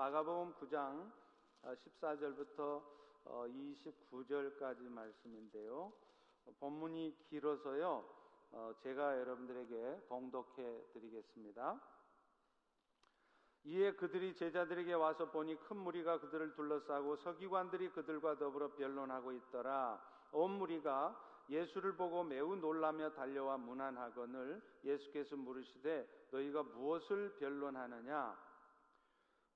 마가복음 9장 14절부터 29절까지 말씀인데요. 본문이 길어서요. 어, 제가 여러분들에게 봉독해 드리겠습니다. 이에 그들이 제자들에게 와서 보니 큰 무리가 그들을 둘러싸고 서기관들이 그들과 더불어 변론하고 있더라. 온 무리가 예수를 보고 매우 놀라며 달려와 문안하거늘 예수께서 물으시되 너희가 무엇을 변론하느냐?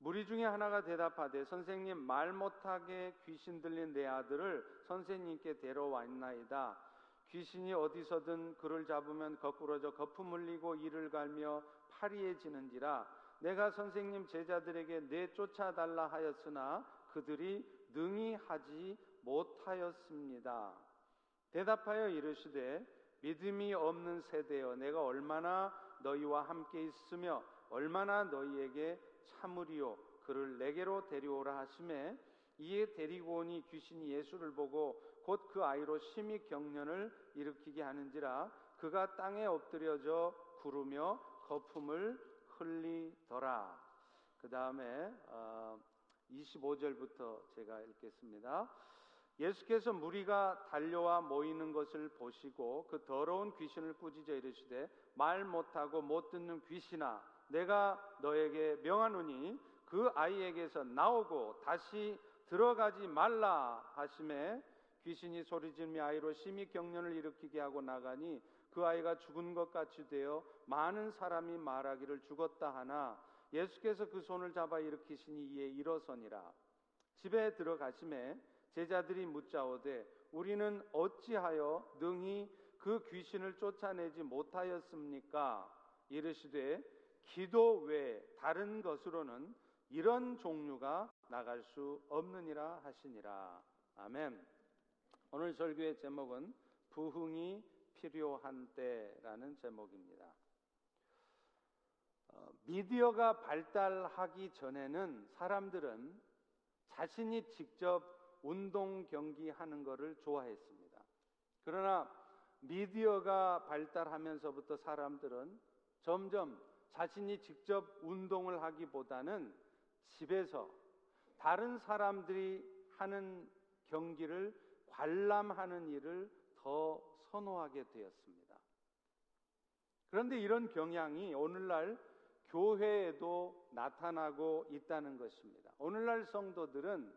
무리 중에 하나가 대답하되 선생님 말 못하게 귀신 들린 내 아들을 선생님께 데려왔나이다. 귀신이 어디서든 그를 잡으면 거꾸러져 거품 흘리고 이를 갈며 파리해지는지라 내가 선생님 제자들에게 내쫓아 달라 하였으나 그들이 능히 하지 못하였습니다. 대답하여 이르시되 믿음이 없는 세대여 내가 얼마나 너희와 함께 있으며 얼마나 너희에게 참으리요 그를 내게로 데려오라 하심에 이에 데리고 오니 귀신이 예수를 보고 곧 그 아이로 심히 경련을 일으키게 하는지라 그가 땅에 엎드려져 구르며 거품을 흘리더라. 그 다음에 어, 25절부터 제가 읽겠습니다. 예수께서 무리가 달려와 모이는 것을 보시고 그 더러운 귀신을 꾸짖어 이르시되 말 못하고 못 듣는 귀신아 내가 너에게 명하노니 그 아이에게서 나오고 다시 들어가지 말라 하심에 귀신이 소리지르며 아이로 심히 경련을 일으키게 하고 나가니 그 아이가 죽은 것 같이 되어 많은 사람이 말하기를 죽었다 하나 예수께서 그 손을 잡아 일으키시니 이에 일어서니라 집에 들어가심에 제자들이 묻자오되 우리는 어찌하여 능히 그 귀신을 쫓아내지 못하였습니까? 이르시되 기도 외 다른 것으로는 이런 종류가 나갈 수 없느니라 하시니라. 아멘. 오늘 설교의 제목은 부흥이 필요한 때라는 제목입니다. 어, 미디어가 발달하기 전에는 사람들은 자신이 직접 운동 경기 하는 것을 좋아했습니다. 그러나 미디어가 발달하면서부터 사람들은 점점 자신이 직접 운동을 하기보다는 집에서 다른 사람들이 하는 경기를 관람하는 일을 더 선호하게 되었습니다. 그런데 이런 경향이 오늘날 교회에도 나타나고 있다는 것입니다. 오늘날 성도들은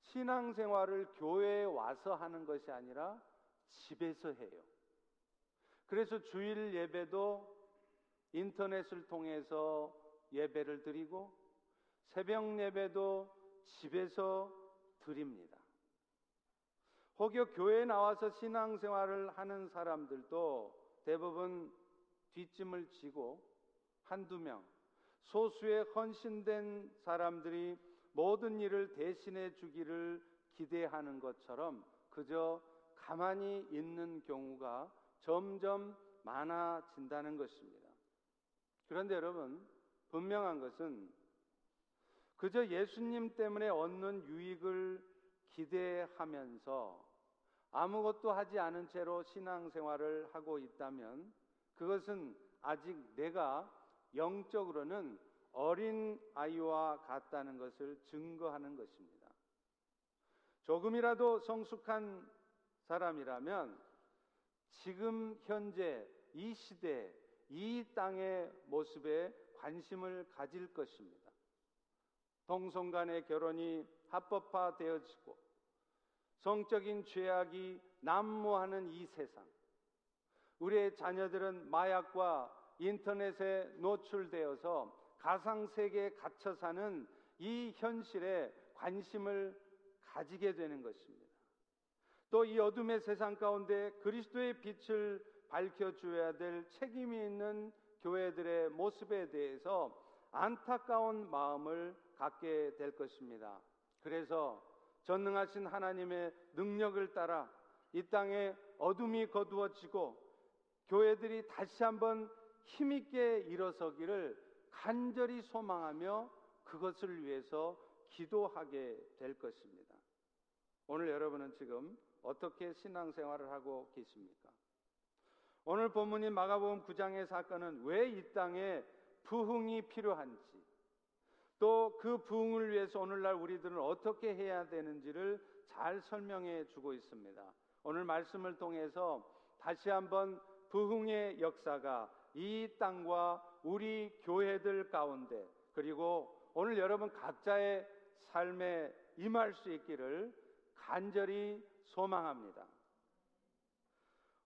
신앙생활을 교회에 와서 하는 것이 아니라 집에서 해요. 그래서 주일 예배도 인터넷을 통해서 예배를 드리고 새벽 예배도 집에서 드립니다. 혹여 교회에 나와서 신앙생활을 하는 사람들도 대부분 뒷짐을 지고 한두 명, 소수의 헌신된 사람들이 모든 일을 대신해 주기를 기대하는 것처럼 그저 가만히 있는 경우가 점점 많아진다는 것입니다. 그런데 여러분, 분명한 것은 그저 예수님 때문에 얻는 유익을 기대하면서 아무것도 하지 않은 채로 신앙생활을 하고 있다면 그것은 아직 내가 영적으로는 어린 아이와 같다는 것을 증거하는 것입니다. 조금이라도 성숙한 사람이라면 지금 현재 이 시대, 이 땅의 모습에 관심을 가질 것입니다. 동성 간의 결혼이 합법화되어지고 성적인 죄악이 난무하는 이 세상, 우리의 자녀들은 마약과 인터넷에 노출되어서 가상세계에 갇혀 사는 이 현실에 관심을 가지게 되는 것입니다. 또 이 어둠의 세상 가운데 그리스도의 빛을 밝혀줘야 될 책임이 있는 교회들의 모습에 대해서 안타까운 마음을 갖게 될 것입니다. 그래서 전능하신 하나님의 능력을 따라 이 땅에 어둠이 거두어지고 교회들이 다시 한번 힘있게 일어서기를 간절히 소망하며 그것을 위해서 기도하게 될 것입니다. 오늘 여러분은 지금 어떻게 신앙생활을 하고 계십니까? 오늘 본문인 마가복음 9장의 사건은 왜 이 땅에 부흥이 필요한지, 또 그 부흥을 위해서 오늘날 우리들은 어떻게 해야 되는지를 잘 설명해 주고 있습니다. 오늘 말씀을 통해서 다시 한번 부흥의 역사가 이 땅과 우리 교회들 가운데 그리고 오늘 여러분 각자의 삶에 임할 수 있기를 간절히 소망합니다.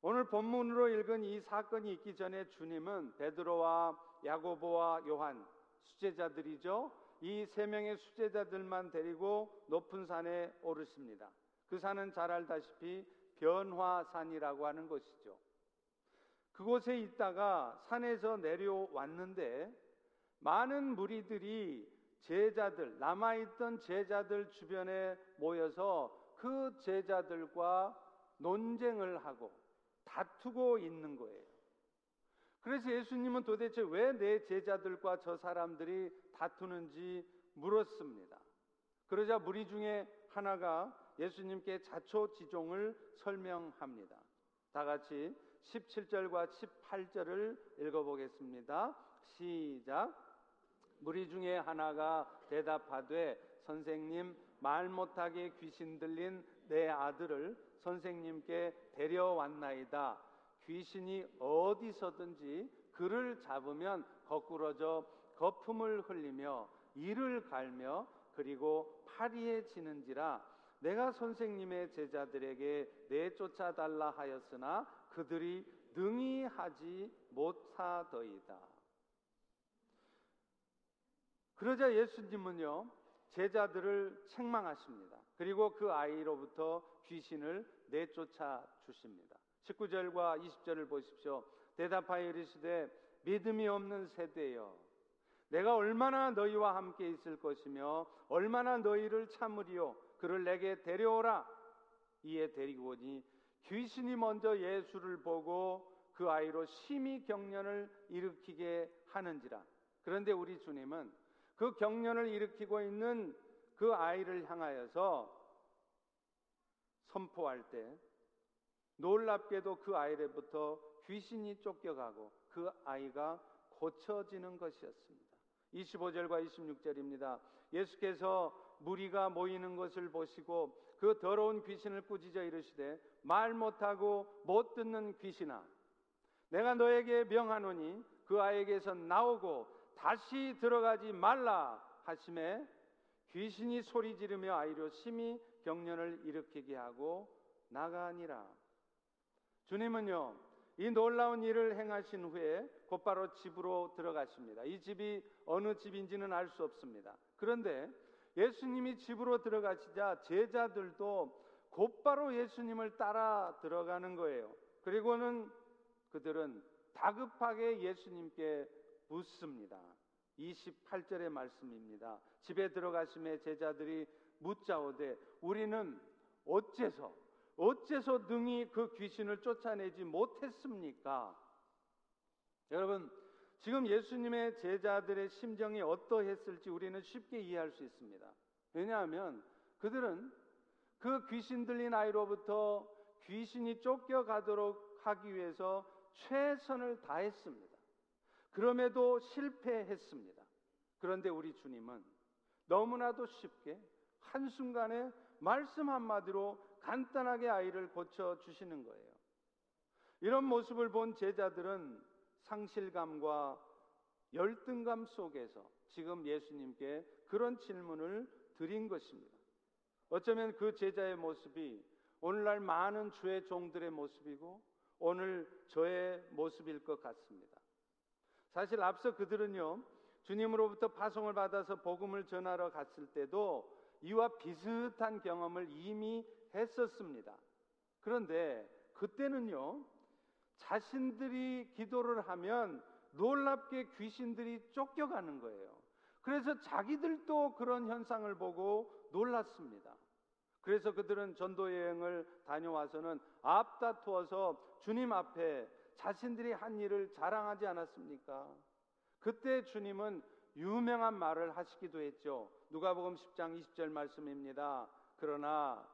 오늘 본문으로 읽은 이 사건이 있기 전에 주님은 베드로와 야고보와 요한 수제자들이죠. 이 세 명의 수제자들만 데리고 높은 산에 오르십니다. 그 산은 잘 알다시피 변화산이라고 하는 것이죠. 그곳에 있다가 산에서 내려왔는데 많은 무리들이 제자들, 남아있던 제자들 주변에 모여서 그 제자들과 논쟁을 하고 다투고 있는 거예요. 그래서 예수님은 도대체 왜 내 제자들과 저 사람들이 다투는지 물었습니다. 그러자 무리 중에 하나가 예수님께 자초지종을 설명합니다. 다 같이 17절과 18절을 읽어보겠습니다. 시작. 무리 중에 하나가 대답하되 선생님 말 못하게 귀신 들린 내 아들을 선생님께 데려왔나이다. 귀신이 어디서든지 그를 잡으면 거꾸러져 거품을 흘리며 이를 갈며 그리고 파리에 지는지라 내가 선생님의 제자들에게 내쫓아 달라 하였으나 그들이 능히 하지 못하더이다. 그러자 예수님은요 제자들을 책망하십니다. 그리고 그 아이로부터 귀신을 내쫓아 주십니다. 19절과 20절을 보십시오. 대답하여 이르시되 믿음이 없는 세대여 내가 얼마나 너희와 함께 있을 것이며 얼마나 너희를 참으리요 그를 내게 데려오라 이에 데리고 오니 귀신이 먼저 예수를 보고 그 아이로 심히 경련을 일으키게 하는지라 그런데 우리 주님은 그 경련을 일으키고 있는 그 아이를 향하여서 선포할 때 놀랍게도 그 아이로부터 귀신이 쫓겨가고 그 아이가 고쳐지는 것이었습니다. 25절과 26절입니다. 예수께서 무리가 모이는 것을 보시고 그 더러운 귀신을 꾸짖어 이르시되 말 못하고 못 듣는 귀신아 내가 너에게 명하노니 그 아이에게서 나오고 다시 들어가지 말라 하심에 귀신이 소리 지르며 아이로 심히 경련을 일으키게 하고 나가니라. 주님은요, 이 놀라운 일을 행하신 후에 곧바로 집으로 들어가십니다. 이 집이 어느 집인지는 알 수 없습니다. 그런데 예수님이 집으로 들어가시자 제자들도 곧바로 예수님을 따라 들어가는 거예요. 그리고는 그들은 다급하게 예수님께 묻습니다. 28절의 말씀입니다. 집에 들어가심에 제자들이 묻자오되 우리는 어째서 어째서 능히 그 귀신을 쫓아내지 못했습니까? 여러분 지금 예수님의 제자들의 심정이 어떠했을지 우리는 쉽게 이해할 수 있습니다. 왜냐하면 그들은 그 귀신 들린 아이로부터 귀신이 쫓겨가도록 하기 위해서 최선을 다했습니다. 그럼에도 실패했습니다. 그런데 우리 주님은 너무나도 쉽게 한순간에 말씀 한마디로 간단하게 아이를 고쳐 주시는 거예요. 이런 모습을 본 제자들은 상실감과 열등감 속에서 지금 예수님께 그런 질문을 드린 것입니다. 어쩌면 그 제자의 모습이 오늘날 많은 주의 종들의 모습이고 오늘 저의 모습일 것 같습니다. 사실 앞서 그들은요, 주님으로부터 파송을 받아서 복음을 전하러 갔을 때도 이와 비슷한 경험을 이미 했었습니다. 그런데 그때는요, 자신들이 기도를 하면 놀랍게 귀신들이 쫓겨가는 거예요. 그래서 자기들도 그런 현상을 보고 놀랐습니다. 그래서 그들은 전도 여행을 다녀와서는 앞다투어서 주님 앞에 자신들이 한 일을 자랑하지 않았습니까? 그때 주님은 유명한 말을 하시기도 했죠. 누가복음 10장 20절 말씀입니다. 그러나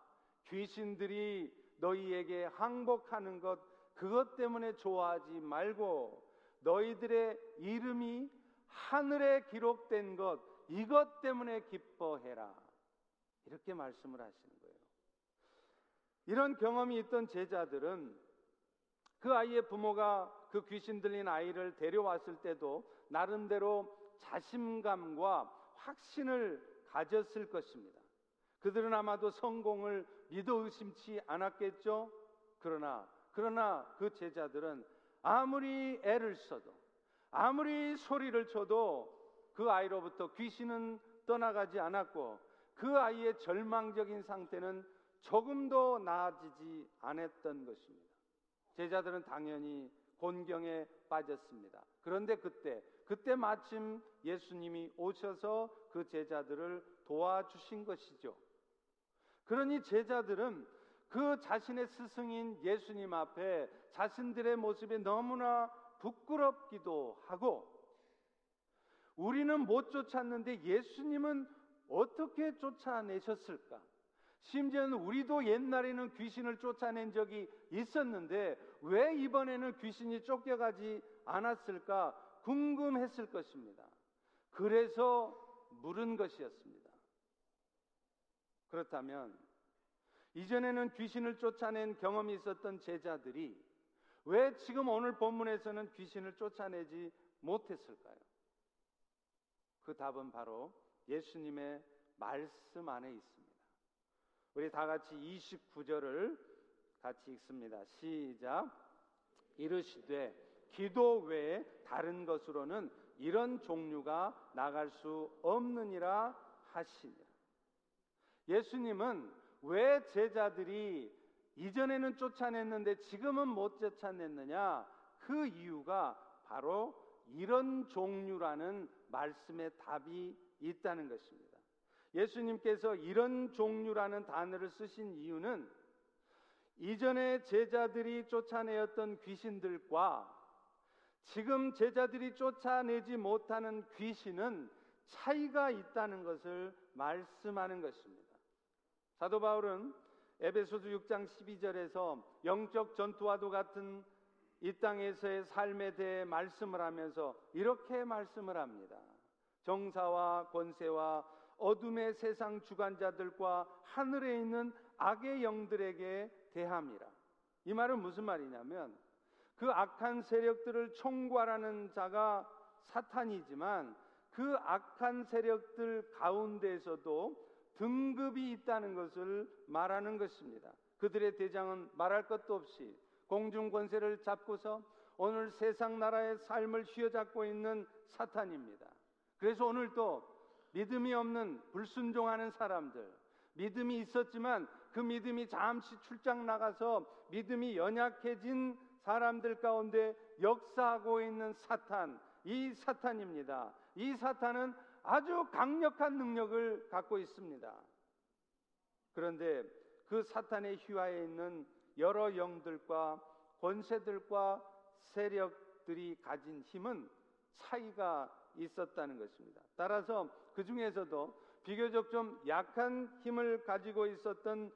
귀신들이 너희에게 항복하는 것 그것 때문에 좋아하지 말고 너희들의 이름이 하늘에 기록된 것 이것 때문에 기뻐해라. 이렇게 말씀을 하시는 거예요. 이런 경험이 있던 제자들은 그 아이의 부모가 그 귀신 들린 아이를 데려왔을 때도 나름대로 자신감과 확신을 가졌을 것입니다. 그들은 아마도 성공을 믿어 의심치 않았겠죠? 그러나, 그러나 그 제자들은 아무리 애를 써도, 아무리 소리를 쳐도 그 아이로부터 귀신은 떠나가지 않았고 그 아이의 절망적인 상태는 조금도 나아지지 않았던 것입니다. 제자들은 당연히 곤경에 빠졌습니다. 그런데 그때, 그때 마침 예수님이 오셔서 그 제자들을 도와주신 것이죠. 그러니 제자들은 그 자신의 스승인 예수님 앞에 자신들의 모습이 너무나 부끄럽기도 하고 우리는 못 쫓았는데 예수님은 어떻게 쫓아내셨을까? 심지어는 우리도 옛날에는 귀신을 쫓아낸 적이 있었는데 왜 이번에는 귀신이 쫓겨가지 않았을까 궁금했을 것입니다. 그래서 물은 것이었습니다. 그렇다면 이전에는 귀신을 쫓아낸 경험이 있었던 제자들이 왜 지금 오늘 본문에서는 귀신을 쫓아내지 못했을까요? 그 답은 바로 예수님의 말씀 안에 있습니다. 우리 다 같이 29절을 같이 읽습니다. 시작. 이르시되 기도 외에 다른 것으로는 이런 종류가 나갈 수 없느니라 하시니라. 예수님은 왜 제자들이 이전에는 쫓아냈는데 지금은 못 쫓아냈느냐? 그 이유가 바로 이런 종류라는 말씀의 답이 있다는 것입니다. 예수님께서 이런 종류라는 단어를 쓰신 이유는 이전에 제자들이 쫓아내었던 귀신들과 지금 제자들이 쫓아내지 못하는 귀신은 차이가 있다는 것을 말씀하는 것입니다. 사도 바울은 에베소서 6장 12절에서 영적 전투와도 같은 이 땅에서의 삶에 대해 말씀을 하면서 이렇게 말씀을 합니다. 정사와 권세와 어둠의 세상 주관자들과 하늘에 있는 악의 영들에게 대함이라. 이 말은 무슨 말이냐면 그 악한 세력들을 총괄하는 자가 사탄이지만 그 악한 세력들 가운데에서도 등급이 있다는 것을 말하는 것입니다. 그들의 대장은 말할 것도 없이 공중 권세를 잡고서 오늘 세상 나라의 삶을 휘어잡고 있는 사탄입니다. 그래서 오늘도 믿음이 없는 불순종하는 사람들, 믿음이 있었지만 그 믿음이 잠시 출장 나가서 믿음이 연약해진 사람들 가운데 역사하고 있는 사탄, 이 사탄입니다. 이 사탄은 아주 강력한 능력을 갖고 있습니다. 그런데 그 사탄의 휘하에 있는 여러 영들과 권세들과 세력들이 가진 힘은 차이가 있었다는 것입니다. 따라서 그 중에서도 비교적 좀 약한 힘을 가지고 있었던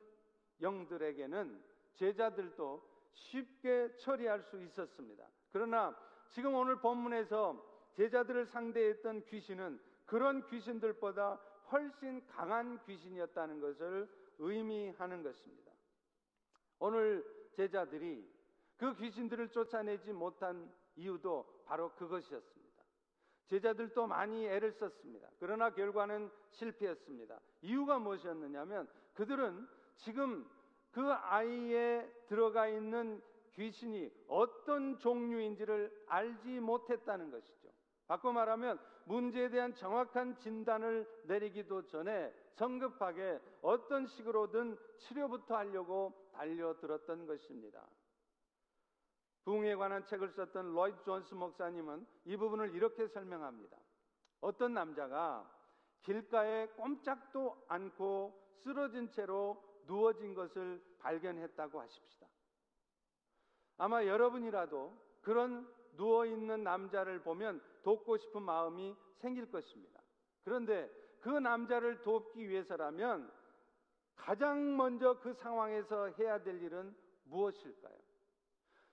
영들에게는 제자들도 쉽게 처리할 수 있었습니다. 그러나 지금 오늘 본문에서 제자들을 상대했던 귀신은 그런 귀신들보다 훨씬 강한 귀신이었다는 것을 의미하는 것입니다. 오늘 제자들이 그 귀신들을 쫓아내지 못한 이유도 바로 그것이었습니다. 제자들도 많이 애를 썼습니다. 그러나 결과는 실패했습니다. 이유가 무엇이었느냐면 그들은 지금 그 아이에 들어가 있는 귀신이 어떤 종류인지를 알지 못했다는 것이죠. 바꿔 말하면 문제에 대한 정확한 진단을 내리기도 전에 성급하게 어떤 식으로든 치료부터 하려고 달려들었던 것입니다. 부흥에 관한 책을 썼던 로이드 존스 목사님은 이 부분을 이렇게 설명합니다. 어떤 남자가 길가에 꼼짝도 않고 쓰러진 채로 누워진 것을 발견했다고 하십시다. 아마 여러분이라도 그런 누워있는 남자를 보면 돕고 싶은 마음이 생길 것입니다. 그런데 그 남자를 돕기 위해서라면 가장 먼저 그 상황에서 해야 될 일은 무엇일까요?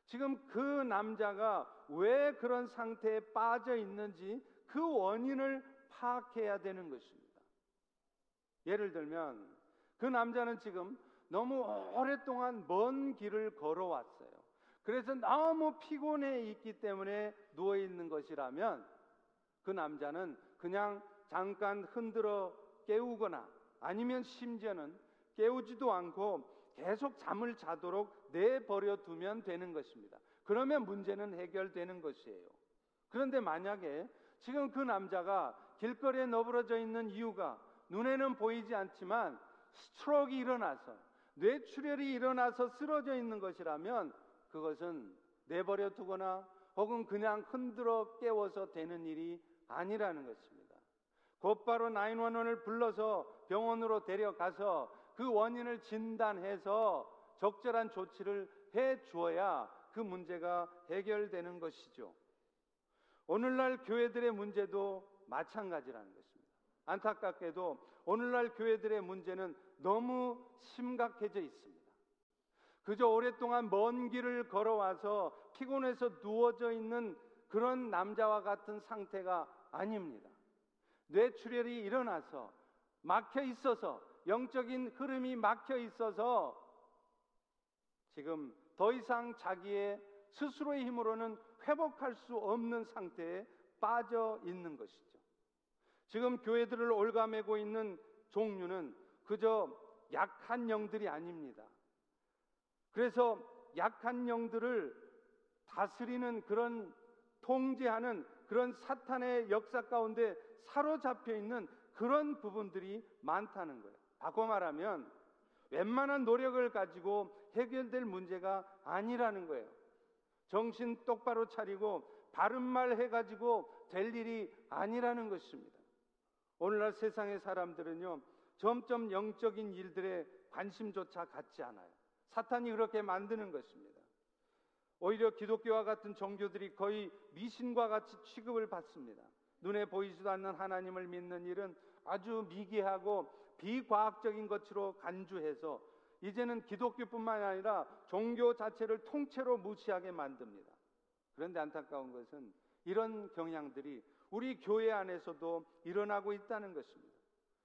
지금 그 남자가 왜 그런 상태에 빠져 있는지 그 원인을 파악해야 되는 것입니다. 예를 들면 그 남자는 지금 너무 오랫동안 먼 길을 걸어왔어요. 그래서 너무 피곤해 있기 때문에 누워 있는 것이라면 그 남자는 그냥 잠깐 흔들어 깨우거나 아니면 심지어는 깨우지도 않고 계속 잠을 자도록 내버려 두면 되는 것입니다. 그러면 문제는 해결되는 것이에요. 그런데 만약에 지금 그 남자가 길거리에 너부러져 있는 이유가 눈에는 보이지 않지만 스트로크가 일어나서 뇌출혈이 일어나서 쓰러져 있는 것이라면 그것은 내버려 두거나 혹은 그냥 흔들어 깨워서 되는 일이 아니라는 것입니다. 곧바로 911을 불러서 병원으로 데려가서 그 원인을 진단해서 적절한 조치를 해 주어야 그 문제가 해결되는 것이죠. 오늘날 교회들의 문제도 마찬가지라는 것입니다. 안타깝게도 오늘날 교회들의 문제는 너무 심각해져 있습니다. 그저 오랫동안 먼 길을 걸어와서 피곤해서 누워져 있는 그런 남자와 같은 상태가 아닙니다. 뇌출혈이 일어나서 막혀 있어서 영적인 흐름이 막혀 있어서 지금 더 이상 자기의 스스로의 힘으로는 회복할 수 없는 상태에 빠져 있는 것이죠. 지금 교회들을 올가매고 있는 종류는 그저 약한 영들이 아닙니다. 그래서 약한 영들을 다스리는 그런 통제하는 그런 사탄의 역사 가운데 사로잡혀 있는 그런 부분들이 많다는 거예요. 바꿔 말하면 웬만한 노력을 가지고 해결될 문제가 아니라는 거예요. 정신 똑바로 차리고 바른 말 해가지고 될 일이 아니라는 것입니다. 오늘날 세상의 사람들은요, 점점 영적인 일들에 관심조차 갖지 않아요. 사탄이 그렇게 만드는 것입니다. 오히려 기독교와 같은 종교들이 거의 미신과 같이 취급을 받습니다. 눈에 보이지도 않는 하나님을 믿는 일은 아주 미개하고 비과학적인 것으로 간주해서 이제는 기독교뿐만 아니라 종교 자체를 통째로 무시하게 만듭니다. 그런데 안타까운 것은 이런 경향들이 우리 교회 안에서도 일어나고 있다는 것입니다.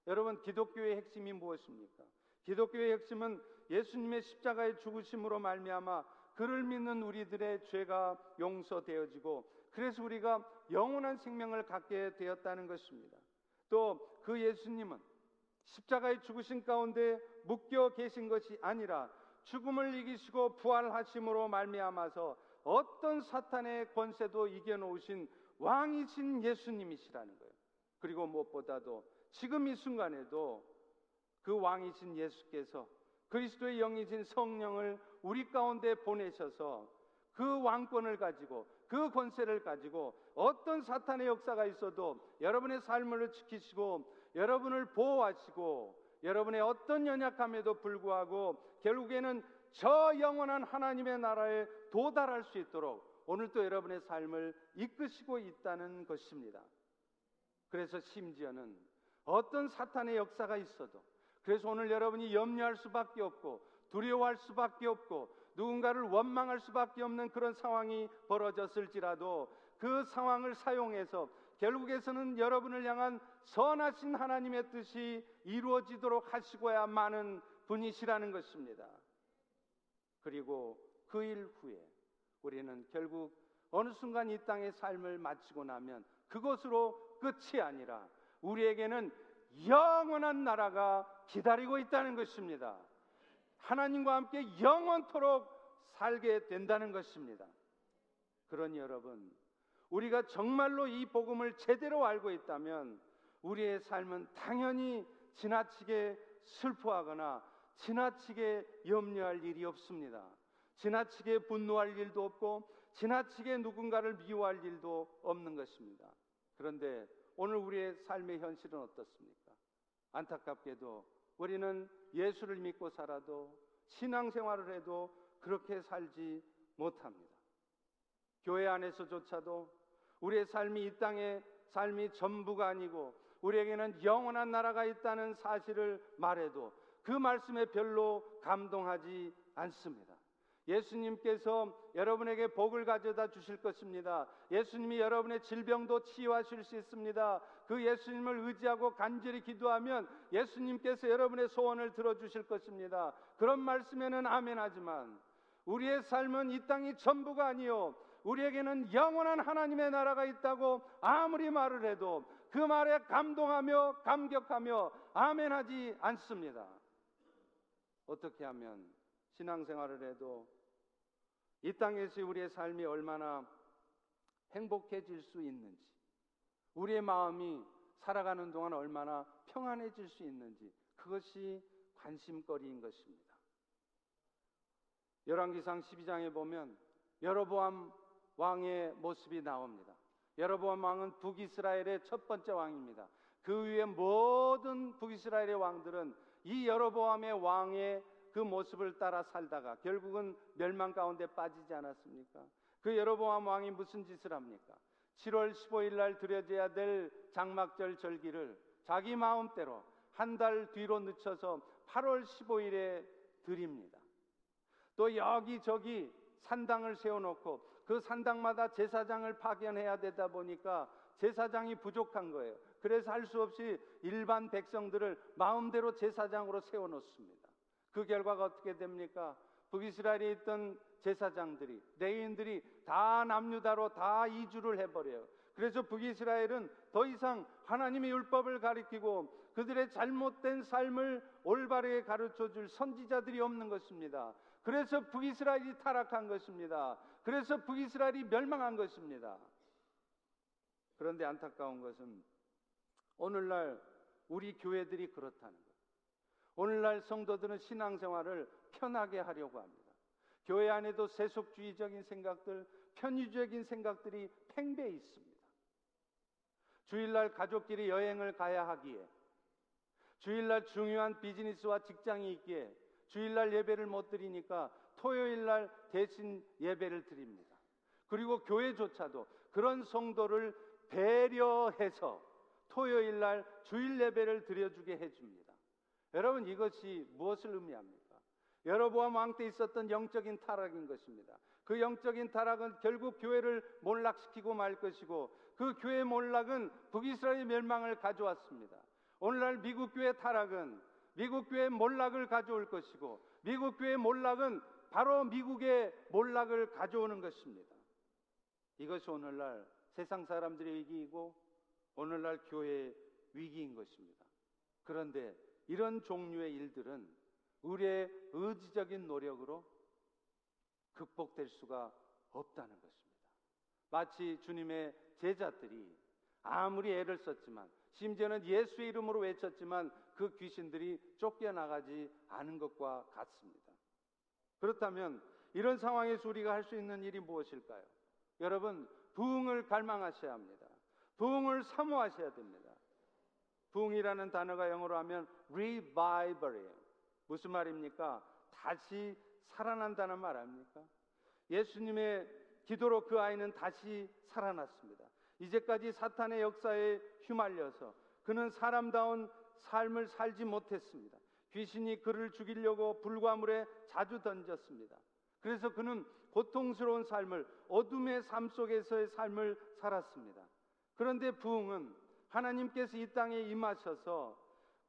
여러분, 기독교의 핵심이 무엇입니까? 기독교의 핵심은 예수님의 십자가의 죽으심으로 말미암아 그를 믿는 우리들의 죄가 용서되어지고 그래서 우리가 영원한 생명을 갖게 되었다는 것입니다. 또 그 예수님은 십자가의 죽으신 가운데 묶여 계신 것이 아니라 죽음을 이기시고 부활하심으로 말미암아서 어떤 사탄의 권세도 이겨놓으신 왕이신 예수님이시라는 거예요. 그리고 무엇보다도 지금 이 순간에도 그 왕이신 예수께서 그리스도의 영이신 성령을 우리 가운데 보내셔서 그 왕권을 가지고 그 권세를 가지고 어떤 사탄의 역사가 있어도 여러분의 삶을 지키시고 여러분을 보호하시고 여러분의 어떤 연약함에도 불구하고 결국에는 저 영원한 하나님의 나라에 도달할 수 있도록 오늘 또 여러분의 삶을 이끄시고 있다는 것입니다. 그래서 심지어는 어떤 사탄의 역사가 있어도 그래서 오늘 여러분이 염려할 수밖에 없고 두려워할 수밖에 없고 누군가를 원망할 수밖에 없는 그런 상황이 벌어졌을지라도 그 상황을 사용해서 결국에서는 여러분을 향한 선하신 하나님의 뜻이 이루어지도록 하시고야만은 분이시라는 것입니다. 그리고 그 일 후에 우리는 결국 어느 순간 이 땅의 삶을 마치고 나면 그것으로 끝이 아니라 우리에게는 영원한 나라가 기다리고 있다는 것입니다. 하나님과 함께 영원토록 살게 된다는 것입니다. 그러니 여러분, 우리가 정말로 이 복음을 제대로 알고 있다면 우리의 삶은 당연히 지나치게 슬퍼하거나 지나치게 염려할 일이 없습니다. 지나치게 분노할 일도 없고 지나치게 누군가를 미워할 일도 없는 것입니다. 그런데 오늘 우리의 삶의 현실은 어떻습니까? 안타깝게도 우리는 예수를 믿고 살아도 신앙생활을 해도 그렇게 살지 못합니다. 교회 안에서조차도 우리의 삶이 이 땅의 삶이 전부가 아니고 우리에게는 영원한 나라가 있다는 사실을 말해도 그 말씀에 별로 감동하지 않습니다. 예수님께서 여러분에게 복을 가져다 주실 것입니다. 예수님이 여러분의 질병도 치유하실 수 있습니다. 그 예수님을 의지하고 간절히 기도하면 예수님께서 여러분의 소원을 들어주실 것입니다. 그런 말씀에는 아멘하지만 우리의 삶은 이 땅이 전부가 아니요. 우리에게는 영원한 하나님의 나라가 있다고 아무리 말을 해도 그 말에 감동하며 감격하며 아멘하지 않습니다. 어떻게 하면 신앙생활을 해도 이 땅에서 우리의 삶이 얼마나 행복해질 수 있는지, 우리의 마음이 살아가는 동안 얼마나 평안해질 수 있는지, 그것이 관심거리인 것입니다. 열왕기상 12장에 보면 여로보암 왕의 모습이 나옵니다. 여로보암 왕은 북이스라엘의 첫 번째 왕입니다. 그 위에 모든 북이스라엘의 왕들은 이 여로보암의 왕의 그 모습을 따라 살다가 결국은 멸망 가운데 빠지지 않았습니까? 그 여로보암 왕이 무슨 짓을 합니까? 7월 15일 날 드려져야 될 장막절 절기를 자기 마음대로 한 달 뒤로 늦춰서 8월 15일에 드립니다. 또 여기저기 산당을 세워놓고 그 산당마다 제사장을 파견해야 되다 보니까 제사장이 부족한 거예요. 그래서 할 수 없이 일반 백성들을 마음대로 제사장으로 세워놓습니다. 그 결과가 어떻게 됩니까? 북이스라엘에 있던 제사장들이, 레인들이 다 남유다로 다 이주를 해버려요. 그래서 북이스라엘은 더 이상 하나님의 율법을 가리키고 그들의 잘못된 삶을 올바르게 가르쳐 줄 선지자들이 없는 것입니다. 그래서 북이스라엘이 타락한 것입니다. 그래서 북이스라엘이 멸망한 것입니다. 그런데 안타까운 것은 오늘날 우리 교회들이 그렇다는 것. 오늘날 성도들은 신앙생활을 편하게 하려고 합니다. 교회 안에도 세속주의적인 생각들, 편의적인 생각들이 팽배해 있습니다. 주일날 가족끼리 여행을 가야 하기에, 주일날 중요한 비즈니스와 직장이 있기에, 주일날 예배를 못 드리니까 토요일날 대신 예배를 드립니다. 그리고 교회조차도 그런 성도를 배려해서 토요일날 주일 예배를 드려주게 해줍니다. 여러분 이것이 무엇을 의미합니까? 여러보암 왕 때 있었던 영적인 타락인 것입니다. 그 영적인 타락은 결국 교회를 몰락시키고 말 것이고 그 교회 몰락은 북이스라엘 멸망을 가져왔습니다. 오늘날 미국 교회 타락은 미국 교회 몰락을 가져올 것이고 미국 교회 몰락은 바로 미국의 몰락을 가져오는 것입니다. 이것이 오늘날 세상 사람들의 위기이고 오늘날 교회의 위기인 것입니다. 그런데 이런 종류의 일들은 우리의 의지적인 노력으로 극복될 수가 없다는 것입니다. 마치 주님의 제자들이 아무리 애를 썼지만 심지어는 예수의 이름으로 외쳤지만 그 귀신들이 쫓겨나가지 않은 것과 같습니다. 그렇다면 이런 상황에서 우리가 할 수 있는 일이 무엇일까요? 여러분, 부흥을 갈망하셔야 합니다. 부흥을 사모하셔야 됩니다. 부흥이라는 단어가 영어로 하면 revival이에요. 무슨 말입니까? 다시 살아난다는 말 아닙니까? 예수님의 기도로 그 아이는 다시 살아났습니다. 이제까지 사탄의 역사에 휘말려서 그는 사람다운 삶을 살지 못했습니다. 귀신이 그를 죽이려고 불과 물에 자주 던졌습니다. 그래서 그는 고통스러운 삶을 어둠의 삶 속에서의 삶을 살았습니다. 그런데 부흥은 하나님께서 이 땅에 임하셔서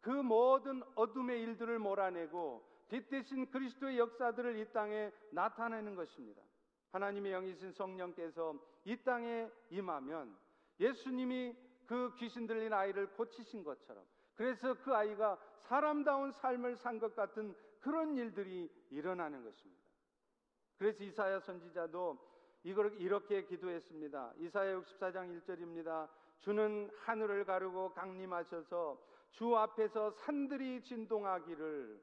그 모든 어둠의 일들을 몰아내고 빛 대신 그리스도의 역사들을 이 땅에 나타내는 것입니다. 하나님의 영이신 성령께서 이 땅에 임하면 예수님이 그 귀신 들린 아이를 고치신 것처럼 그래서 그 아이가 사람다운 삶을 산 것 같은 그런 일들이 일어나는 것입니다. 그래서 이사야 선지자도 이걸 이렇게 기도했습니다. 이사야 64장 1절입니다. 주는 하늘을 가르고 강림하셔서 주 앞에서 산들이 진동하기를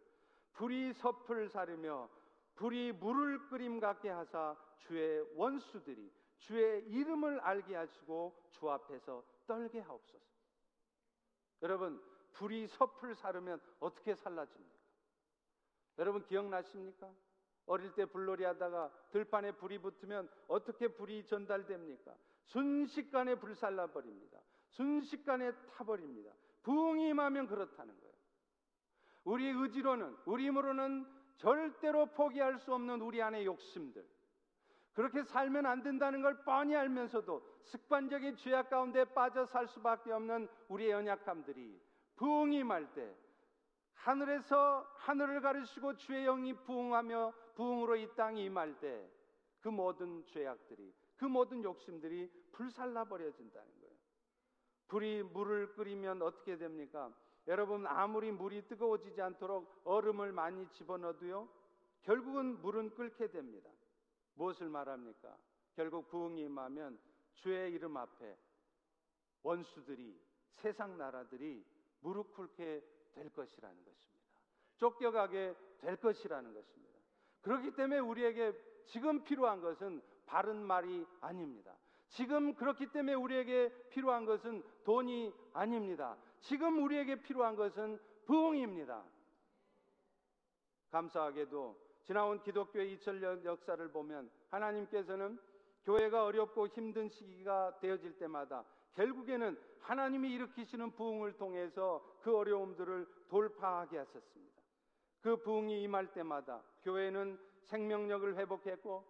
불이 섭을 사르며 불이 물을 끓임 같게 하사 주의 원수들이 주의 이름을 알게 하시고 주 앞에서 떨게 하옵소서. 여러분, 불이 섭을 사르면 어떻게 살라집니까? 여러분 기억나십니까? 어릴 때 불놀이 하다가 들판에 불이 붙으면 어떻게 불이 전달됩니까? 순식간에 불살라 버립니다. 순식간에 타버립니다. 부흥이 임하면 그렇다는 거예요. 우리 의지로는 우리 힘으로는 절대로 포기할 수 없는 우리 안의 욕심들, 그렇게 살면 안 된다는 걸 뻔히 알면서도 습관적인 죄악 가운데 빠져 살 수밖에 없는 우리의 연약함들이 부흥이 말때 하늘에서 하늘을 가르시고 주의 영이 부흥하며 부흥으로 이 땅이 임할 때 그 모든 죄악들이 그 모든 욕심들이 불살라 버려진다는 거예요. 불이 물을 끓이면 어떻게 됩니까? 여러분 아무리 물이 뜨거워지지 않도록 얼음을 많이 집어넣어도요 결국은 물은 끓게 됩니다. 무엇을 말합니까? 결국 부흥이 임하면 주의 이름 앞에 원수들이 세상 나라들이 무릎 꿇게 될 것이라는 것입니다. 쫓겨가게 될 것이라는 것입니다. 그렇기 때문에 우리에게 지금 필요한 것은 바른 말이 아닙니다. 지금 그렇기 때문에 우리에게 필요한 것은 돈이 아닙니다. 지금 우리에게 필요한 것은 부흥입니다. 감사하게도 지나온 기독교의 2000년 역사를 보면 하나님께서는 교회가 어렵고 힘든 시기가 되어질 때마다 결국에는 하나님이 일으키시는 부흥을 통해서 그 어려움들을 돌파하게 하셨습니다. 그 부흥이 임할 때마다 교회는 생명력을 회복했고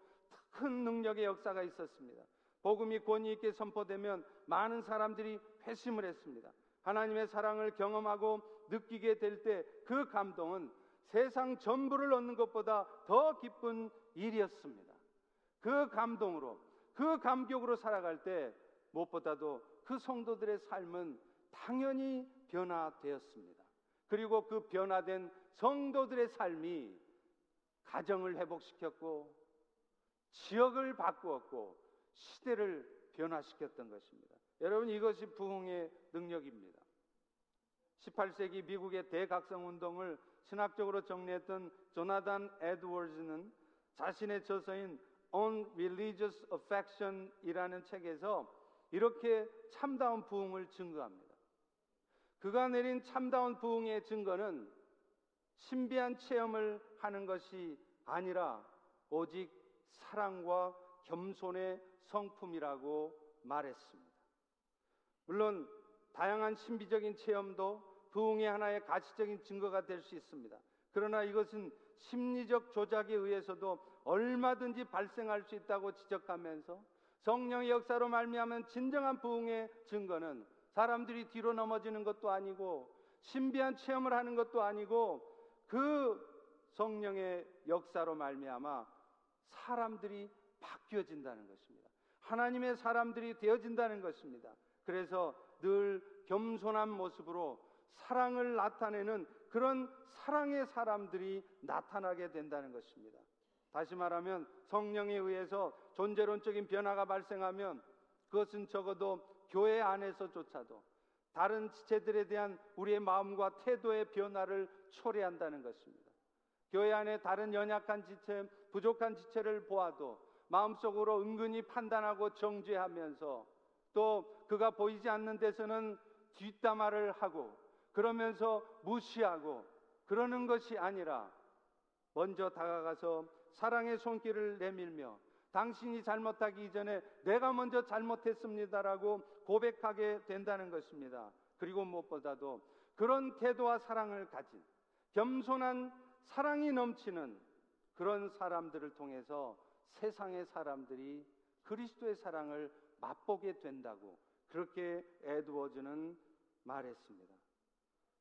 큰 능력의 역사가 있었습니다. 복음이 권위 있게 선포되면 많은 사람들이 회심을 했습니다. 하나님의 사랑을 경험하고 느끼게 될 때 그 감동은 세상 전부를 얻는 것보다 더 기쁜 일이었습니다. 그 감동으로, 그 감격으로 살아갈 때 무엇보다도 그 성도들의 삶은 당연히 변화되었습니다. 그리고 그 변화된 성도들의 삶이 가정을 회복시켰고, 지역을 바꾸었고, 시대를 변화시켰던 것입니다. 여러분, 이것이 부흥의 능력입니다. 18세기 미국의 대각성 운동을 신학적으로 정리했던 조나단 에드워즈는 자신의 저서인 On Religious Affection이라는 책에서 이렇게 참다운 부흥을 증거합니다. 그가 내린 참다운 부흥의 증거는 신비한 체험을 하는 것이 아니라 오직 사랑과 겸손의 성품이라고 말했습니다. 물론 다양한 신비적인 체험도 부흥의 하나의 가치적인 증거가 될 수 있습니다. 그러나 이것은 심리적 조작에 의해서도 얼마든지 발생할 수 있다고 지적하면서 성령의 역사로 말미암은 진정한 부흥의 증거는 사람들이 뒤로 넘어지는 것도 아니고 신비한 체험을 하는 것도 아니고 그 성령의 역사로 말미암아 사람들이 바뀌어진다는 것입니다. 하나님의 사람들이 되어진다는 것입니다. 그래서 늘 겸손한 모습으로 사랑을 나타내는 그런 사랑의 사람들이 나타나게 된다는 것입니다. 다시 말하면 성령에 의해서 존재론적인 변화가 발생하면 그것은 적어도 교회 안에서조차도 다른 지체들에 대한 우리의 마음과 태도의 변화를 초래한다는 것입니다. 교회 안에 다른 연약한 지체, 부족한 지체를 보아도 마음속으로 은근히 판단하고 정죄하면서 또 그가 보이지 않는 데서는 뒷담화를 하고 그러면서 무시하고 그러는 것이 아니라 먼저 다가가서 사랑의 손길을 내밀며 당신이 잘못하기 이전에 내가 먼저 잘못했습니다라고 고백하게 된다는 것입니다. 그리고 무엇보다도 그런 태도와 사랑을 가진 겸손한 사랑이 넘치는 그런 사람들을 통해서 세상의 사람들이 그리스도의 사랑을 맛보게 된다고 그렇게 에드워즈는 말했습니다.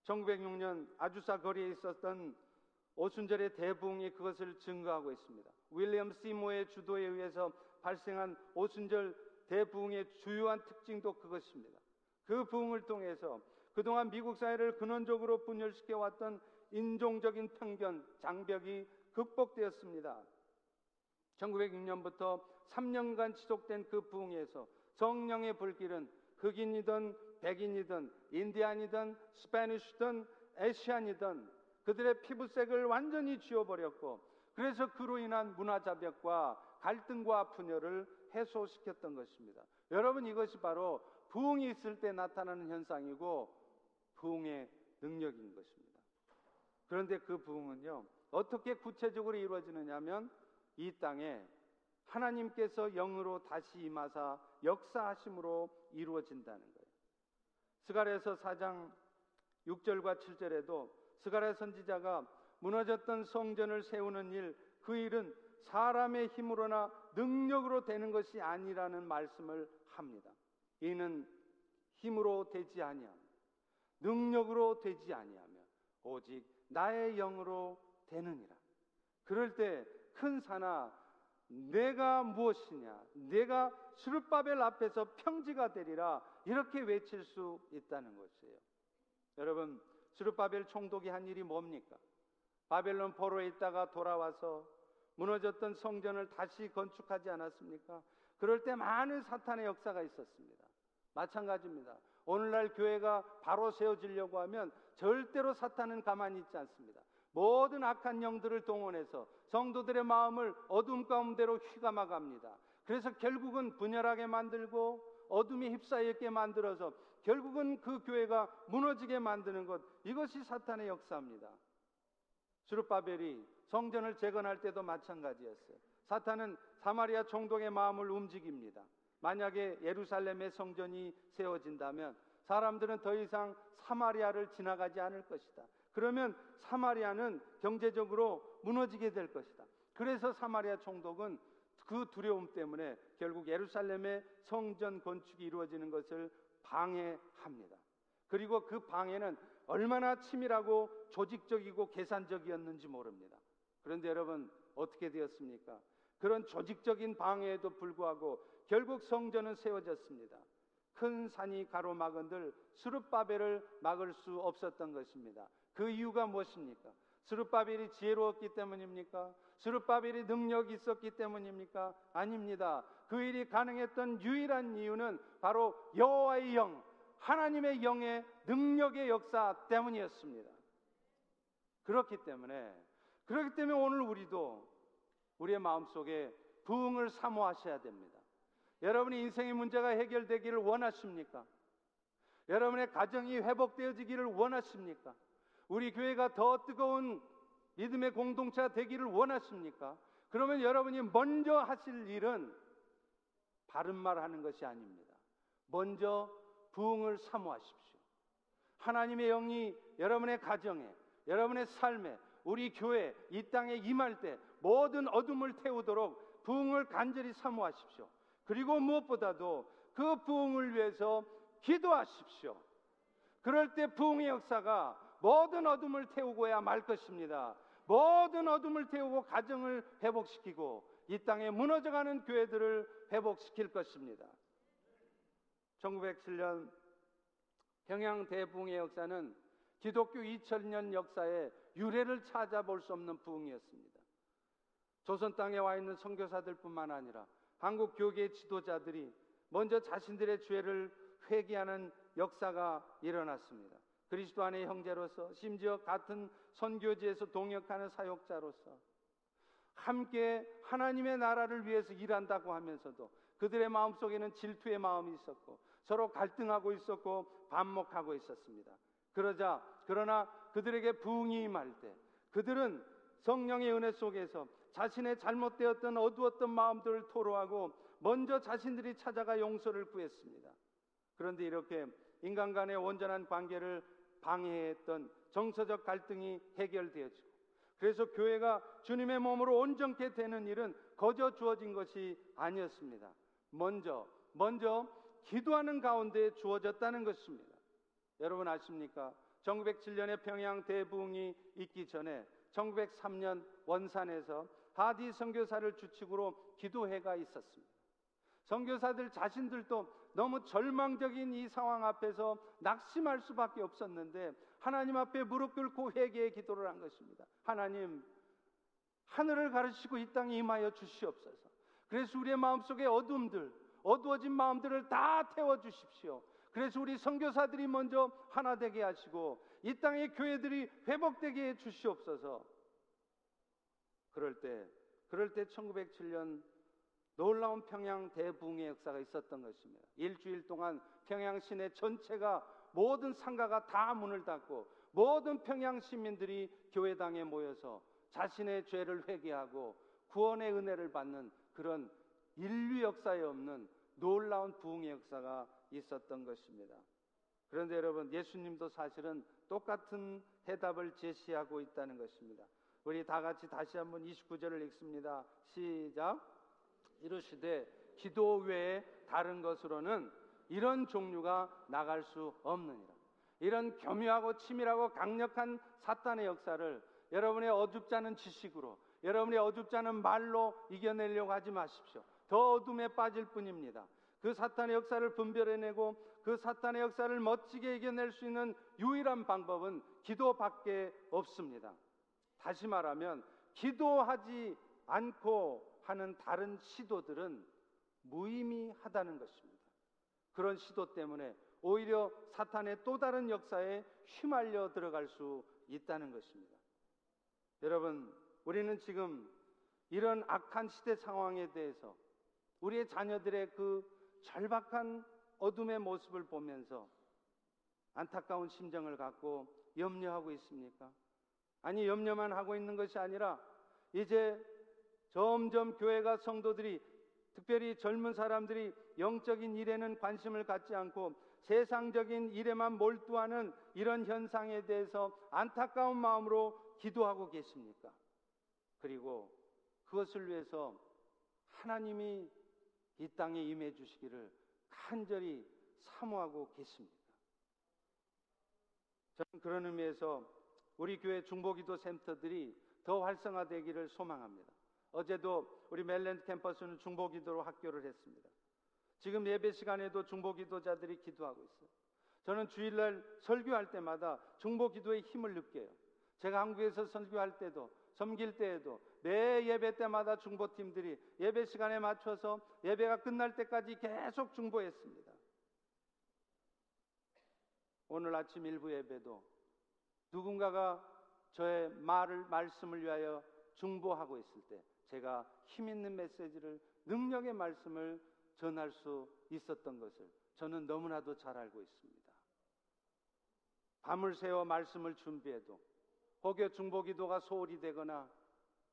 1906년 아주사 거리에 있었던 오순절의 대부흥이 그것을 증거하고 있습니다. 윌리엄 시모의 주도에 의해서 발생한 오순절 대부흥의 주요한 특징도 그것입니다. 그 부흥을 통해서 그동안 미국 사회를 근원적으로 분열시켜 왔던 인종적인 편견, 장벽이 극복되었습니다. 1906년부터 3년간 지속된 그 부흥에서 성령의 불길은 흑인이든 백인이든 인디안이든 스페니쉬든 에시안이든 그들의 피부색을 완전히 지워버렸고 그래서 그로 인한 문화 자벽과 갈등과 분열을 해소시켰던 것입니다. 여러분 이것이 바로 부흥이 있을 때 나타나는 현상이고 부흥의 능력인 것입니다. 그런데 그 부흥은요 어떻게 구체적으로 이루어지느냐 하면 이 땅에 하나님께서 영으로 다시 임하사 역사하심으로 이루어진다는 거예요. 스가랴서 4장 6절과 7절에도 스가랴 선지자가 무너졌던 성전을 세우는 일, 그 일은 사람의 힘으로나 능력으로 되는 것이 아니라는 말씀을 합니다. 이는 힘으로 되지 아니하며 능력으로 되지 아니하며 오직 나의 영으로 되느니라. 그럴 때 큰 산아 내가 무엇이냐 내가 수르바벨 앞에서 평지가 되리라 이렇게 외칠 수 있다는 것이에요. 여러분 수르바벨 총독이 한 일이 뭡니까? 바벨론 포로에 있다가 돌아와서 무너졌던 성전을 다시 건축하지 않았습니까? 그럴 때 많은 사탄의 역사가 있었습니다. 마찬가지입니다. 오늘날 교회가 바로 세워지려고 하면 절대로 사탄은 가만히 있지 않습니다. 모든 악한 영들을 동원해서 성도들의 마음을 어둠 가운데로 휘감아 갑니다. 그래서 결국은 분열하게 만들고 어둠이 휩싸이게 만들어서 결국은 그 교회가 무너지게 만드는 것 이것이 사탄의 역사입니다. 수르바벨이 성전을 재건할 때도 마찬가지였어요. 사탄은 사마리아 총독의 마음을 움직입니다. 만약에 예루살렘의 성전이 세워진다면 사람들은 더 이상 사마리아를 지나가지 않을 것이다. 그러면 사마리아는 경제적으로 무너지게 될 것이다. 그래서 사마리아 총독은 그 두려움 때문에 결국 예루살렘의 성전 건축이 이루어지는 것을 방해합니다. 그리고 그 방해는 얼마나 치밀하고 조직적이고 계산적이었는지 모릅니다. 그런데 여러분 어떻게 되었습니까? 그런 조직적인 방해에도 불구하고 결국 성전은 세워졌습니다. 큰 산이 가로막은들 스룹바벨을 막을 수 없었던 것입니다. 그 이유가 무엇입니까? 스룹바벨이 지혜로웠기 때문입니까? 스룹바벨이 능력이 있었기 때문입니까? 아닙니다. 그 일이 가능했던 유일한 이유는 바로 여호와의 영, 하나님의 영의 능력의 역사 때문이었습니다. 그렇기 때문에 그렇기 때문에 오늘 우리도 우리의 마음속에 부흥을 사모하셔야 됩니다. 여러분이 인생의 문제가 해결되기를 원하십니까? 여러분의 가정이 회복되어지기를 원하십니까? 우리 교회가 더 뜨거운 믿음의 공동체가 되기를 원하십니까? 그러면 여러분이 먼저 하실 일은 바른 말 하는 것이 아닙니다. 먼저 부흥을 사모하십시오. 하나님의 영이 여러분의 가정에, 여러분의 삶에, 우리 교회, 이 땅에 임할 때 모든 어둠을 태우도록 부흥을 간절히 사모하십시오. 그리고 무엇보다도 그 부흥을 위해서 기도하십시오. 그럴 때 부흥의 역사가 모든 어둠을 태우고야 말 것입니다. 모든 어둠을 태우고 가정을 회복시키고 이 땅에 무너져가는 교회들을 회복시킬 것입니다. 1907년 평양 대부흥의 역사는 기독교 2000년 역사에 유래를 찾아볼 수 없는 부흥이었습니다. 조선 땅에 와 있는 선교사들뿐만 아니라 한국 교계 지도자들이 먼저 자신들의 죄를 회개하는 역사가 일어났습니다. 그리스도 안의 형제로서 심지어 같은 선교지에서 동역하는 사역자로서 함께 하나님의 나라를 위해서 일한다고 하면서도 그들의 마음속에는 질투의 마음이 있었고 서로 갈등하고 있었고 반목하고 있었습니다. 그러자 그러나 그들에게 부흥이 임할 때 그들은 성령의 은혜 속에서 자신의 잘못되었던 어두웠던 마음들을 토로하고 먼저 자신들이 찾아가 용서를 구했습니다. 그런데 이렇게 인간 간의 온전한 관계를 방해했던 정서적 갈등이 해결되어지고 그래서 교회가 주님의 몸으로 온전케 되는 일은 거저 주어진 것이 아니었습니다. 먼저 먼저 기도하는 가운데 주어졌다는 것입니다. 여러분 아십니까? 1907년에 평양 대부흥이 있기 전에 1903년 원산에서 하디 선교사를 주축으로 기도회가 있었습니다. 선교사들 자신들도 너무 절망적인 이 상황 앞에서 낙심할 수밖에 없었는데 하나님 앞에 무릎 꿇고 회개의 기도를 한 것입니다. 하나님 하늘을 가르치고 이 땅에 임하여 주시옵소서. 그래서 우리의 마음속에 어둠들, 어두워진 마음들을 다 태워 주십시오. 그래서 우리 선교사들이 먼저 하나 되게 하시고 이 땅의 교회들이 회복되게 해 주시옵소서. 그럴 때 그럴 때 1907년 놀라운 평양 대붕의 역사가 있었던 것입니다. 일주일 동안 평양 시내 전체가 모든 상가가 다 문을 닫고 모든 평양 시민들이 교회당에 모여서 자신의 죄를 회개하고 구원의 은혜를 받는 그런 인류 역사에 없는 놀라운 부흥의 역사가 있었던 것입니다. 그런데 여러분, 예수님도 사실은 똑같은 해답을 제시하고 있다는 것입니다. 우리 다 같이 다시 한번 29절을 읽습니다. 시작. 이르시되 기도 외에 다른 것으로는 이런 종류가 나갈 수 없느니라. 이런 교묘하고 치밀하고 강력한 사탄의 역사를 여러분의 어줍지 않은 지식으로 여러분의 어줍지 않은 말로 이겨내려고 하지 마십시오. 더 어둠에 빠질 뿐입니다. 그 사탄의 역사를 분별해내고 그 사탄의 역사를 멋지게 이겨낼 수 있는 유일한 방법은 기도밖에 없습니다. 다시 말하면 기도하지 않고 하는 다른 시도들은 무의미하다는 것입니다. 그런 시도 때문에 오히려 사탄의 또 다른 역사에 휘말려 들어갈 수 있다는 것입니다. 여러분, 우리는 지금 이런 악한 시대 상황에 대해서 우리의 자녀들의 그 절박한 어둠의 모습을 보면서 안타까운 심정을 갖고 염려하고 있습니까? 아니, 염려만 하고 있는 것이 아니라 이제 점점 교회가 성도들이 특별히 젊은 사람들이 영적인 일에는 관심을 갖지 않고 세상적인 일에만 몰두하는 이런 현상에 대해서 안타까운 마음으로 기도하고 계십니까? 그리고 그것을 위해서 하나님이 이 땅에 임해 주시기를 간절히 사모하고 계십니다. 저는 그런 의미에서 우리 교회 중보기도 센터들이 더 활성화되기를 소망합니다. 어제도 우리 멜랜드 캠퍼스는 중보기도로 학교를 했습니다. 지금 예배 시간에도 중보기도자들이 기도하고 있어요. 저는 주일날 설교할 때마다 중보기도의 힘을 느껴요. 제가 한국에서 설교할 때도 섬길 때에도 매 예배 때마다 중보팀들이 예배 시간에 맞춰서 예배가 끝날 때까지 계속 중보했습니다. 오늘 아침 일부 예배도 누군가가 저의 말을 말씀을 위하여 중보하고 있을 때 제가 힘 있는 메시지를 능력의 말씀을 전할 수 있었던 것을 저는 너무나도 잘 알고 있습니다. 밤을 새워 말씀을 준비해도 혹여 중보기도가 소홀히 되거나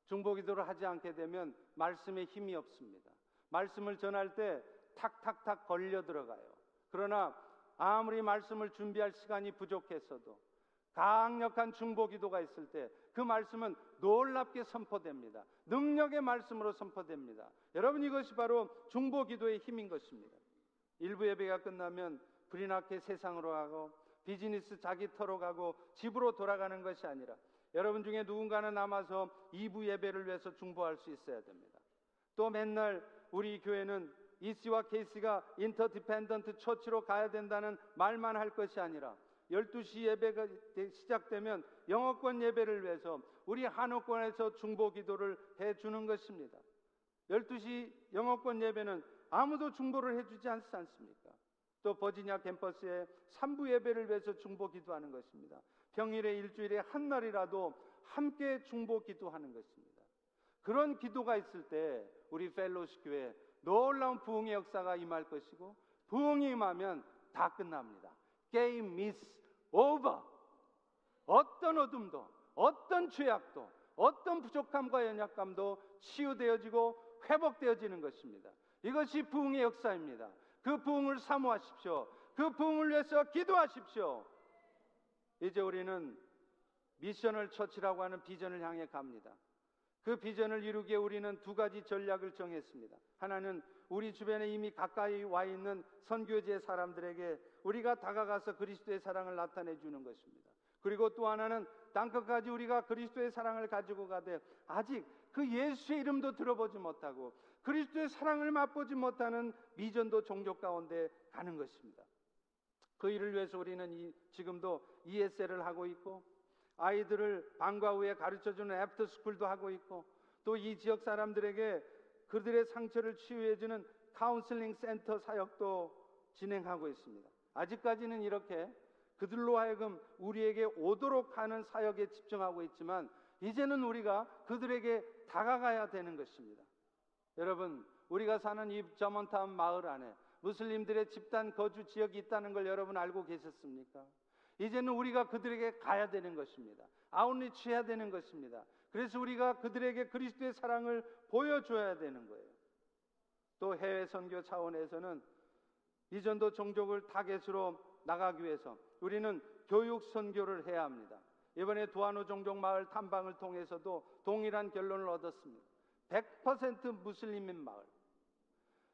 중보기도를 하지 않게 되면 말씀에 힘이 없습니다. 말씀을 전할 때 탁탁탁 걸려 들어가요. 그러나 아무리 말씀을 준비할 시간이 부족했어도 강력한 중보 기도가 있을 때 그 말씀은 놀랍게 선포됩니다. 능력의 말씀으로 선포됩니다. 여러분 이것이 바로 중보 기도의 힘인 것입니다. 일부 예배가 끝나면 불이 나게 세상으로 가고 비즈니스 자기 터로 가고 집으로 돌아가는 것이 아니라 여러분 중에 누군가는 남아서 2부 예배를 위해서 중보할 수 있어야 됩니다. 또 맨날 우리 교회는 이씨와 케이스가 인터디펜던트 처치로 가야 된다는 말만 할 것이 아니라 12시 예배가 시작되면 영어권 예배를 위해서 우리 한어권에서 중보 기도를 해 주는 것입니다. 12시 영어권 예배는 아무도 중보를 해 주지 않지 않습니까? 또 버지니아 캠퍼스에 3부 예배를 위해서 중보 기도하는 것입니다. 평일에 일주일에 한 날이라도 함께 중보 기도하는 것입니다. 그런 기도가 있을 때 우리 펠로시 교회 놀라운 부흥의 역사가 임할 것이고 부흥이 임하면 다 끝납니다. 게임 미스 오버. 어떤 어둠도 어떤 죄악도 어떤 부족함과 연약감도 치유되어지고 회복되어지는 것입니다. 이것이 부흥의 역사입니다. 그 부흥을 사모하십시오. 그 부흥을 위해서 기도하십시오. 이제 우리는 미션을 처치라고 하는 비전을 향해 갑니다. 그 비전을 이루기에 우리는 두 가지 전략을 정했습니다. 하나는 우리 주변에 이미 가까이 와 있는 선교지의 사람들에게 우리가 다가가서 그리스도의 사랑을 나타내 주는 것입니다. 그리고 또 하나는 땅끝까지 우리가 그리스도의 사랑을 가지고 가되 아직 그 예수의 이름도 들어보지 못하고 그리스도의 사랑을 맛보지 못하는 미전도 종족 가운데 가는 것입니다. 그 일을 위해서 우리는 이, 지금도 ESL을 하고 있고 아이들을 방과 후에 가르쳐주는 after school도 하고 있고 또 이 지역 사람들에게 그들의 상처를 치유해주는 카운슬링 센터 사역도 진행하고 있습니다. 아직까지는 이렇게 그들로 하여금 우리에게 오도록 하는 사역에 집중하고 있지만 이제는 우리가 그들에게 다가가야 되는 것입니다. 여러분, 우리가 사는 이 저먼타운 마을 안에 무슬림들의 집단 거주 지역이 있다는 걸 여러분 알고 계셨습니까? 이제는 우리가 그들에게 가야 되는 것입니다. 아웃리치 해야 되는 것입니다. 그래서 우리가 그들에게 그리스도의 사랑을 보여줘야 되는 거예요. 또 해외 선교 차원에서는 이전도 종족을 타겟으로 나가기 위해서 우리는 교육 선교를 해야 합니다. 이번에 두아노 종족 마을 탐방을 통해서도 동일한 결론을 얻었습니다. 100% 무슬림인 마을.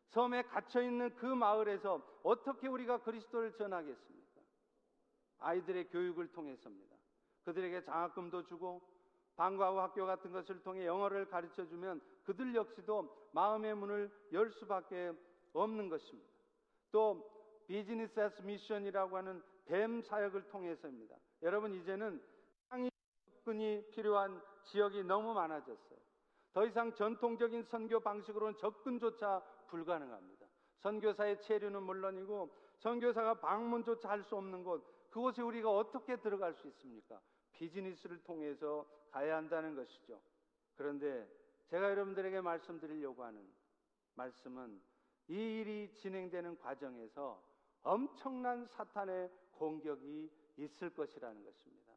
섬에 갇혀 있는 그 마을에서 어떻게 우리가 그리스도를 전하겠습니까? 아이들의 교육을 통해서입니다. 그들에게 장학금도 주고 방과 후 학교 같은 것을 통해 영어를 가르쳐 주면 그들 역시도 마음의 문을 열 수밖에 없는 것입니다. 또 비즈니스 에스 미션이라고 하는 뱀 사역을 통해서입니다. 여러분 이제는 땅이 접근이 필요한 지역이 너무 많아졌어요. 더 이상 전통적인 선교 방식으로는 접근조차 불가능합니다. 선교사의 체류는 물론이고 선교사가 방문조차 할 수 없는 곳 그곳에 우리가 어떻게 들어갈 수 있습니까? 비즈니스를 통해서 가야 한다는 것이죠. 그런데 제가 여러분들에게 말씀드리려고 하는 말씀은 이 일이 진행되는 과정에서 엄청난 사탄의 공격이 있을 것이라는 것입니다.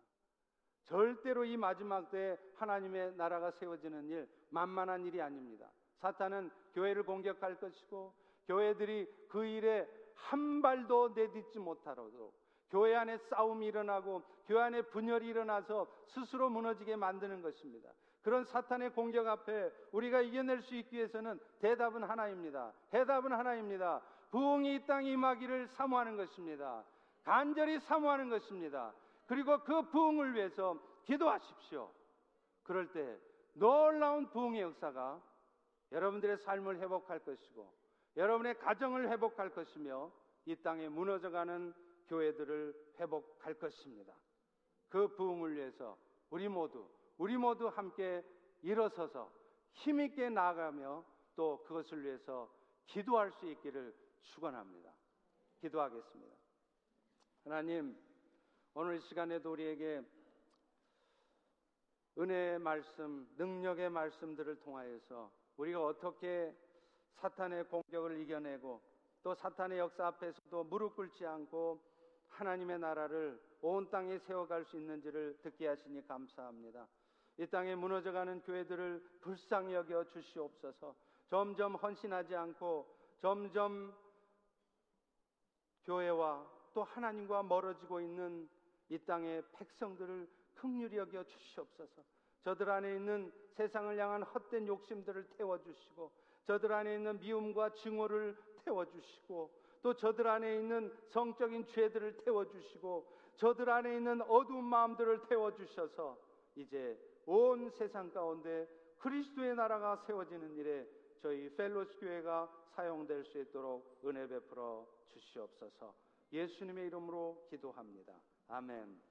절대로 이 마지막 때 하나님의 나라가 세워지는 일 만만한 일이 아닙니다. 사탄은 교회를 공격할 것이고 교회들이 그 일에 한 발도 내딛지 못하도록 교회 안에 싸움이 일어나고 교회 안에 분열이 일어나서 스스로 무너지게 만드는 것입니다. 그런 사탄의 공격 앞에 우리가 이겨낼 수 있기 위해서는 대답은 하나입니다. 해답은 하나입니다. 부흥이 이 땅에 임하기를 사모하는 것입니다. 간절히 사모하는 것입니다. 그리고 그 부흥을 위해서 기도하십시오. 그럴 때 놀라운 부흥의 역사가 여러분들의 삶을 회복할 것이고 여러분의 가정을 회복할 것이며 이 땅에 무너져가는 교회들을 회복할 것입니다. 그 부흥을 위해서 우리 모두 우리 모두 함께 일어서서 힘 있게 나아가며 또 그것을 위해서 기도할 수 있기를 축원합니다. 기도하겠습니다. 하나님 오늘 시간에도 우리에게 은혜의 말씀, 능력의 말씀들을 통하여서 우리가 어떻게 사탄의 공격을 이겨내고 또 사탄의 역사 앞에서도 무릎 꿇지 않고 하나님의 나라를 온 땅에 세워갈 수 있는지를 듣게 하시니 감사합니다. 이 땅에 무너져가는 교회들을 불쌍히 여겨 주시옵소서. 점점 헌신하지 않고 점점 교회와 또 하나님과 멀어지고 있는 이 땅의 백성들을 극률히 여겨 주시옵소서. 저들 안에 있는 세상을 향한 헛된 욕심들을 태워 주시고 저들 안에 있는 미움과 증오를 태워 주시고 또 저들 안에 있는 성적인 죄들을 태워주시고 저들 안에 있는 어두운 마음들을 태워주셔서 이제 온 세상 가운데 그리스도의 나라가 세워지는 일에 저희 펠로스 교회가 사용될 수 있도록 은혜 베풀어 주시옵소서 예수님의 이름으로 기도합니다. 아멘.